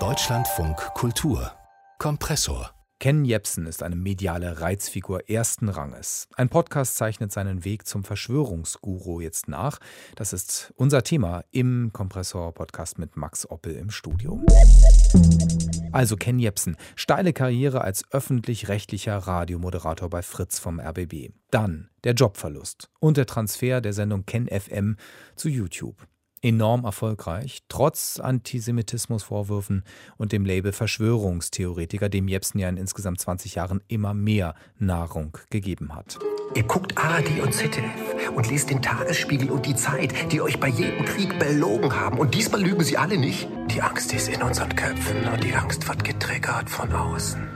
Deutschlandfunk Kultur Kompressor Ken Jebsen ist eine mediale Reizfigur ersten Ranges. Ein Podcast zeichnet seinen Weg zum Verschwörungsguru jetzt nach. Das ist unser Thema im Kompressor-Podcast mit Max Oppel im Studio. Also Ken Jebsen, steile Karriere als öffentlich-rechtlicher Radiomoderator bei Fritz vom RBB. Dann der Jobverlust und der Transfer der Sendung Ken FM zu YouTube enorm erfolgreich, trotz Antisemitismusvorwürfen und dem Label Verschwörungstheoretiker, dem Jepsen ja in insgesamt 20 Jahren immer mehr Nahrung gegeben hat. Ihr guckt ARD und ZDF und lest den Tagesspiegel und die Zeit, die euch bei jedem Krieg belogen haben. Und diesmal lügen sie alle nicht. Die Angst ist in unseren Köpfen und die Angst wird getriggert von außen.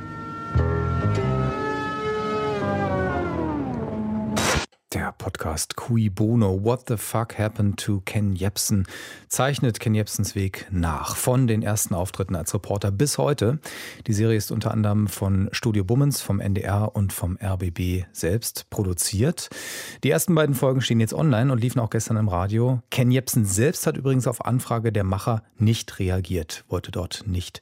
Podcast Cui Bono, What the Fuck Happened to Ken Jebsen, zeichnet Ken Jebsens Weg nach. Von den ersten Auftritten als Reporter bis heute. Die Serie ist unter anderem von Studio Bummens, vom NDR und vom RBB selbst produziert. Die ersten beiden Folgen stehen jetzt online und liefen auch gestern im Radio. Ken Jebsen selbst hat übrigens auf Anfrage der Macher nicht reagiert, wollte dort nicht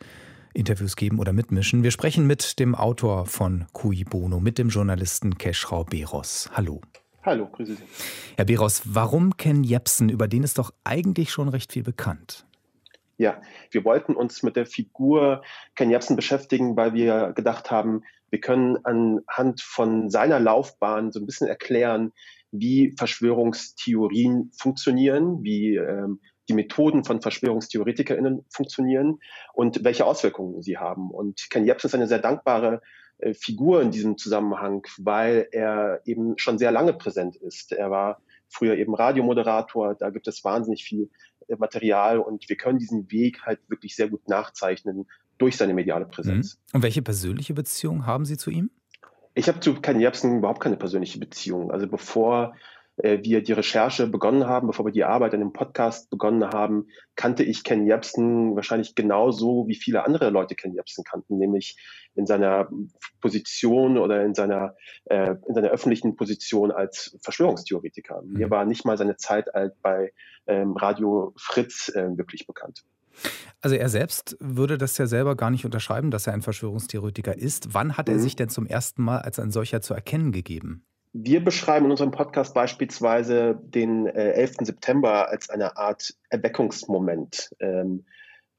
Interviews geben oder mitmischen. Wir sprechen mit dem Autor von Cui Bono, mit dem Journalisten Keschrau Beros. Hallo. Hallo, grüße Sie. Herr Beros, warum Ken Jebsen? Über den ist doch eigentlich schon recht viel bekannt. Ja, wir wollten uns mit der Figur Ken Jebsen beschäftigen, weil wir gedacht haben, wir können anhand von seiner Laufbahn so ein bisschen erklären, wie Verschwörungstheorien funktionieren, wie ähm, die Methoden von VerschwörungstheoretikerInnen funktionieren und welche Auswirkungen sie haben. Und Ken Jebsen ist eine sehr dankbare äh, Figur in diesem Zusammenhang, weil er eben schon sehr lange präsent ist. Er war früher eben Radiomoderator, da gibt es wahnsinnig viel äh, Material und wir können diesen Weg halt wirklich sehr gut nachzeichnen durch seine mediale Präsenz. Mhm. Und welche persönliche Beziehung haben Sie zu ihm? Ich habe zu Ken Jebsen überhaupt keine persönliche Beziehung. Also bevor wir die Recherche begonnen haben, bevor wir die Arbeit an dem Podcast begonnen haben, kannte ich Ken Jebsen wahrscheinlich genauso wie viele andere Leute Ken Jebsen kannten, nämlich in seiner Position oder in seiner, äh, in seiner öffentlichen Position als Verschwörungstheoretiker. Mhm. Mir war nicht mal seine Zeit bei ähm, Radio Fritz äh, wirklich bekannt. Also er selbst würde das ja selber gar nicht unterschreiben, dass er ein Verschwörungstheoretiker ist. Wann hat er mhm. sich denn zum ersten Mal als ein solcher zu erkennen gegeben? Wir beschreiben in unserem Podcast beispielsweise den äh, 11. September als eine Art Erweckungsmoment, ähm,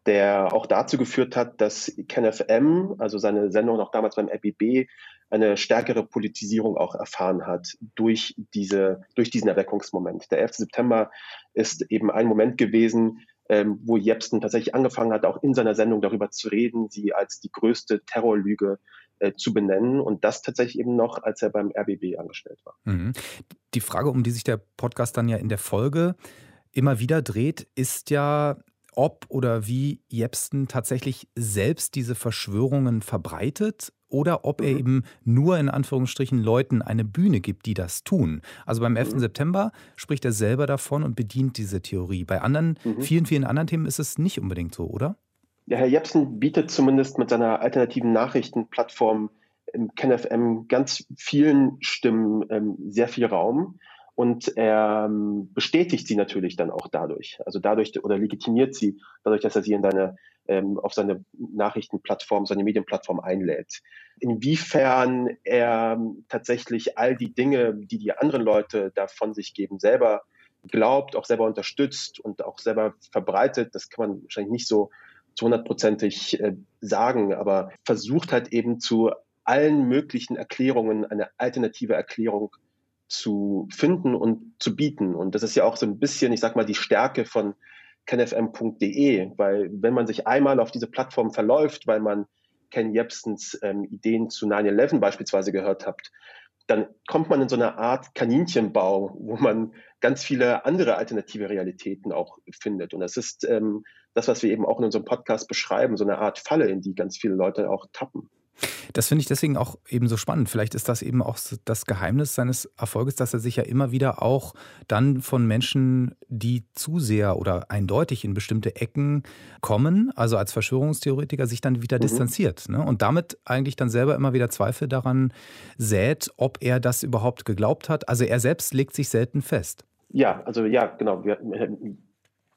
der auch dazu geführt hat, dass KenFM, also seine Sendung noch damals beim RBB, eine stärkere Politisierung auch erfahren hat durch, diese, durch diesen Erweckungsmoment. Der 11. September ist eben ein Moment gewesen, ähm, wo Jepsen tatsächlich angefangen hat, auch in seiner Sendung darüber zu reden, sie als die größte Terrorlüge äh, zu benennen und das tatsächlich eben noch, als er beim RBB angestellt war. Mhm. Die Frage, um die sich der Podcast dann ja in der Folge immer wieder dreht, ist ja, ob oder wie Jepsen tatsächlich selbst diese Verschwörungen verbreitet oder ob er mhm. eben nur in Anführungsstrichen Leuten eine Bühne gibt, die das tun. Also beim 11. Mhm. September spricht er selber davon und bedient diese Theorie. Bei anderen, mhm. vielen, vielen anderen Themen ist es nicht unbedingt so, oder? Ja, Herr Jepsen bietet zumindest mit seiner alternativen Nachrichtenplattform im KenFM ganz vielen Stimmen ähm, sehr viel Raum und er ähm, bestätigt sie natürlich dann auch dadurch, also dadurch oder legitimiert sie dadurch, dass er sie in seine ähm, auf seine Nachrichtenplattform, seine Medienplattform einlädt. Inwiefern er tatsächlich all die Dinge, die die anderen Leute da von sich geben, selber glaubt, auch selber unterstützt und auch selber verbreitet, das kann man wahrscheinlich nicht so zu hundertprozentig äh, sagen, aber versucht halt eben zu allen möglichen Erklärungen eine alternative Erklärung zu finden und zu bieten. Und das ist ja auch so ein bisschen, ich sag mal, die Stärke von kenfm.de, weil wenn man sich einmal auf diese Plattform verläuft, weil man Ken Jebsens ähm, Ideen zu 9-11 beispielsweise gehört hat, dann kommt man in so eine Art Kaninchenbau, wo man ganz viele andere alternative Realitäten auch findet. Und das ist ähm, das, was wir eben auch in unserem Podcast beschreiben, so eine Art Falle, in die ganz viele Leute auch tappen. Das finde ich deswegen auch eben so spannend. Vielleicht ist das eben auch das Geheimnis seines Erfolges, dass er sich ja immer wieder auch dann von Menschen, die zu sehr oder eindeutig in bestimmte Ecken kommen, also als Verschwörungstheoretiker, sich dann wieder mhm. distanziert. Ne? Und damit eigentlich dann selber immer wieder Zweifel daran sät, ob er das überhaupt geglaubt hat. Also er selbst legt sich selten fest. Ja, also ja, genau. Wir,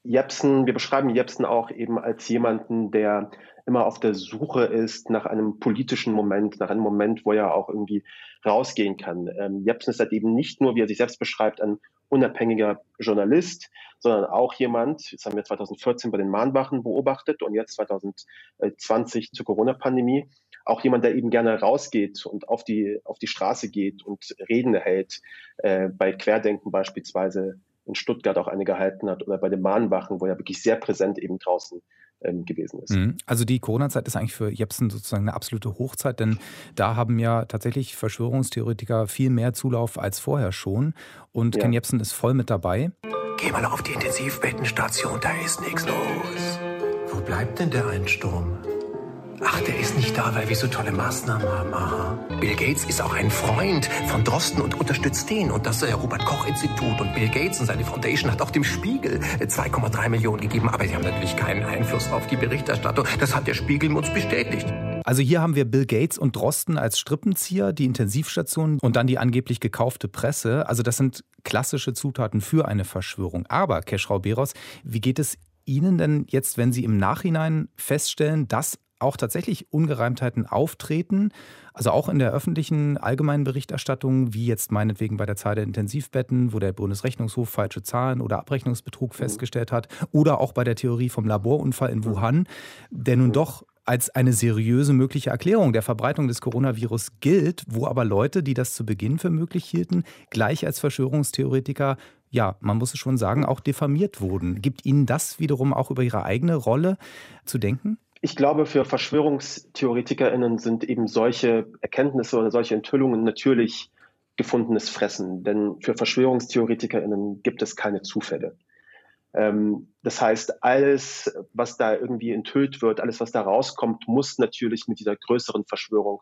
Jepsen, wir beschreiben Jepsen auch eben als jemanden, der immer auf der Suche ist nach einem politischen Moment, nach einem Moment, wo er auch irgendwie rausgehen kann. Ähm, Jepsen ist halt eben nicht nur, wie er sich selbst beschreibt, ein unabhängiger Journalist, sondern auch jemand, das haben wir 2014 bei den Mahnwachen beobachtet und jetzt 2020 zur Corona-Pandemie, auch jemand, der eben gerne rausgeht und auf die, auf die Straße geht und Reden hält, äh, bei Querdenken beispielsweise in Stuttgart auch eine gehalten hat oder bei den Mahnwachen, wo er wirklich sehr präsent eben draußen ähm, gewesen ist. Mhm. Also die Corona-Zeit ist eigentlich für Jepsen sozusagen eine absolute Hochzeit, denn da haben ja tatsächlich Verschwörungstheoretiker viel mehr Zulauf als vorher schon. Und ja. Ken Jepsen ist voll mit dabei. Geh mal auf die Intensivbettenstation, da ist nichts los. Wo bleibt denn der Einsturm? Ach, der ist nicht da, weil wir so tolle Maßnahmen haben. Aha. Bill Gates ist auch ein Freund von Drosten und unterstützt den und das äh, Robert-Koch-Institut. Und Bill Gates und seine Foundation hat auch dem Spiegel 2,3 äh, Millionen gegeben. Aber sie haben natürlich keinen Einfluss auf die Berichterstattung. Das hat der Spiegel uns bestätigt. Also hier haben wir Bill Gates und Drosten als Strippenzieher, die Intensivstation und dann die angeblich gekaufte Presse. Also das sind klassische Zutaten für eine Verschwörung. Aber, Keschrau Beros, wie geht es Ihnen denn jetzt, wenn Sie im Nachhinein feststellen, dass auch tatsächlich Ungereimtheiten auftreten, also auch in der öffentlichen allgemeinen Berichterstattung, wie jetzt meinetwegen bei der Zahl der Intensivbetten, wo der Bundesrechnungshof falsche Zahlen oder Abrechnungsbetrug mhm. festgestellt hat, oder auch bei der Theorie vom Laborunfall in Wuhan, der nun mhm. doch als eine seriöse mögliche Erklärung der Verbreitung des Coronavirus gilt, wo aber Leute, die das zu Beginn für möglich hielten, gleich als Verschwörungstheoretiker ja, man muss es schon sagen, auch diffamiert wurden. Gibt Ihnen das wiederum auch über Ihre eigene Rolle zu denken? Ich glaube, für VerschwörungstheoretikerInnen sind eben solche Erkenntnisse oder solche Enthüllungen natürlich gefundenes Fressen, denn für VerschwörungstheoretikerInnen gibt es keine Zufälle. Ähm, das heißt, alles, was da irgendwie enthüllt wird, alles, was da rauskommt, muss natürlich mit dieser größeren Verschwörung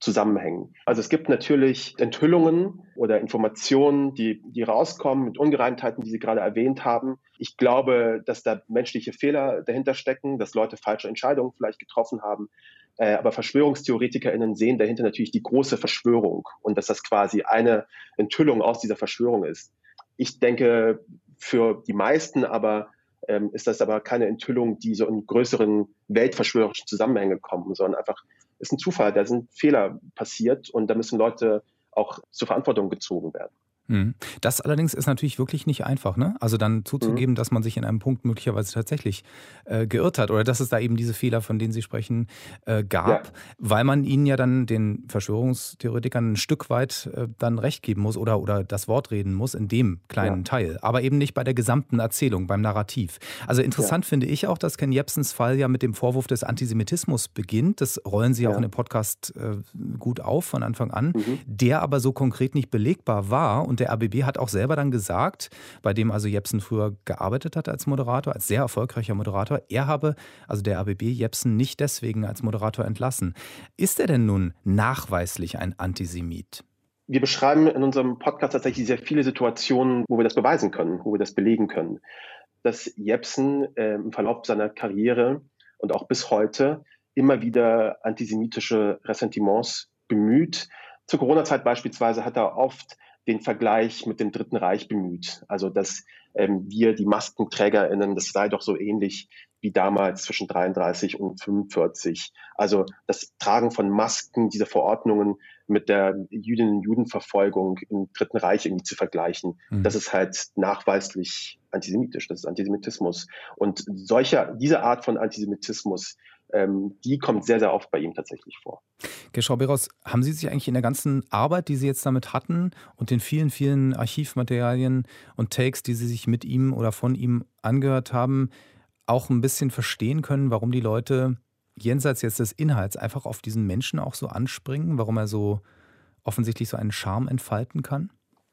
zusammenhängen. Also es gibt natürlich Enthüllungen oder Informationen, die, die rauskommen mit Ungereimtheiten, die Sie gerade erwähnt haben. Ich glaube, dass da menschliche Fehler dahinter stecken, dass Leute falsche Entscheidungen vielleicht getroffen haben. Äh, aber VerschwörungstheoretikerInnen sehen dahinter natürlich die große Verschwörung und dass das quasi eine Enthüllung aus dieser Verschwörung ist. Ich denke, für die meisten aber ähm, ist das aber keine Enthüllung, die so in größeren weltverschwörerischen Zusammenhänge kommen, sondern einfach ist ein Zufall, da sind Fehler passiert und da müssen Leute auch zur Verantwortung gezogen werden. Mhm. Das allerdings ist natürlich wirklich nicht einfach, ne? Also dann zuzugeben, mhm. dass man sich in einem Punkt möglicherweise tatsächlich äh, geirrt hat oder dass es da eben diese Fehler, von denen Sie sprechen, äh, gab, ja. weil man ihnen ja dann den Verschwörungstheoretikern ein Stück weit äh, dann recht geben muss oder, oder das Wort reden muss in dem kleinen ja. Teil, aber eben nicht bei der gesamten Erzählung, beim Narrativ. Also interessant ja. finde ich auch, dass Ken Jebsens Fall ja mit dem Vorwurf des Antisemitismus beginnt. Das rollen Sie auch in dem Podcast äh, gut auf von Anfang an, mhm. der aber so konkret nicht belegbar war und der RBB hat auch selber dann gesagt, bei dem also Jepsen früher gearbeitet hat als Moderator, als sehr erfolgreicher Moderator, er habe, also der RBB, Jepsen nicht deswegen als Moderator entlassen. Ist er denn nun nachweislich ein Antisemit? Wir beschreiben in unserem Podcast tatsächlich sehr viele Situationen, wo wir das beweisen können, wo wir das belegen können. Dass Jepsen äh, im Verlauf seiner Karriere und auch bis heute immer wieder antisemitische Ressentiments bemüht. Zur Corona-Zeit beispielsweise hat er oft den Vergleich mit dem Dritten Reich bemüht. Also dass ähm, wir die Maskenträgerinnen, das sei doch so ähnlich wie damals zwischen 33 und 45. Also das Tragen von Masken, diese Verordnungen mit der Jüdinnen und Judenverfolgung im Dritten Reich irgendwie zu vergleichen. Mhm. Das ist halt nachweislich antisemitisch, das ist Antisemitismus. Und solcher, diese Art von Antisemitismus, ähm, die kommt sehr, sehr oft bei ihm tatsächlich vor. Geschau Beros, haben Sie sich eigentlich in der ganzen Arbeit, die Sie jetzt damit hatten und den vielen, vielen Archivmaterialien und Takes, die Sie sich mit ihm oder von ihm angehört haben, auch ein bisschen verstehen können, warum die Leute jenseits jetzt des Inhalts einfach auf diesen Menschen auch so anspringen, warum er so offensichtlich so einen Charme entfalten kann?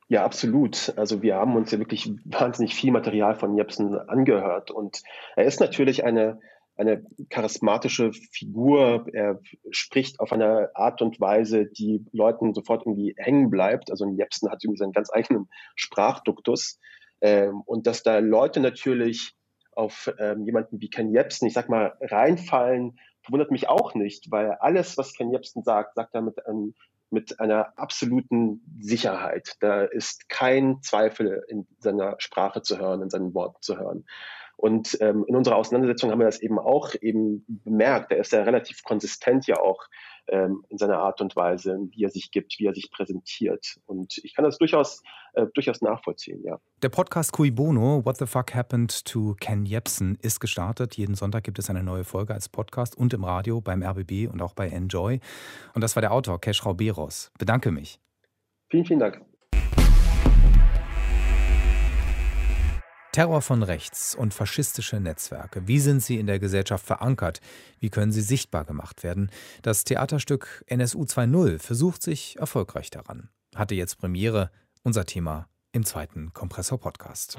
Ja, absolut. Also wir haben uns ja wirklich wahnsinnig viel Material von Jepsen angehört und er ist natürlich eine eine charismatische Figur. Er spricht auf eine Art und Weise, die Leuten sofort irgendwie hängen bleibt. Also Jepsen hat irgendwie seinen ganz eigenen Sprachduktus. Ähm, und dass da Leute natürlich auf ähm, jemanden wie Ken Jepsen, ich sag mal, reinfallen, wundert mich auch nicht, weil alles, was Ken Jepsen sagt, sagt er mit, einem, mit einer absoluten Sicherheit. Da ist kein Zweifel in seiner Sprache zu hören, in seinen Worten zu hören. Und ähm, in unserer Auseinandersetzung haben wir das eben auch eben bemerkt. Er ist ja relativ konsistent ja auch ähm, in seiner Art und Weise, wie er sich gibt, wie er sich präsentiert. Und ich kann das durchaus, äh, durchaus nachvollziehen, ja. Der Podcast Cui Bono, What the Fuck Happened to Ken Jebsen, ist gestartet. Jeden Sonntag gibt es eine neue Folge als Podcast und im Radio beim RBB und auch bei Enjoy. Und das war der Autor Kesh Rauberos. Bedanke mich. Vielen, vielen Dank. Terror von rechts und faschistische Netzwerke. Wie sind sie in der Gesellschaft verankert? Wie können sie sichtbar gemacht werden? Das Theaterstück NSU 2.0 versucht sich erfolgreich daran. Hatte jetzt Premiere. Unser Thema im zweiten Kompressor-Podcast.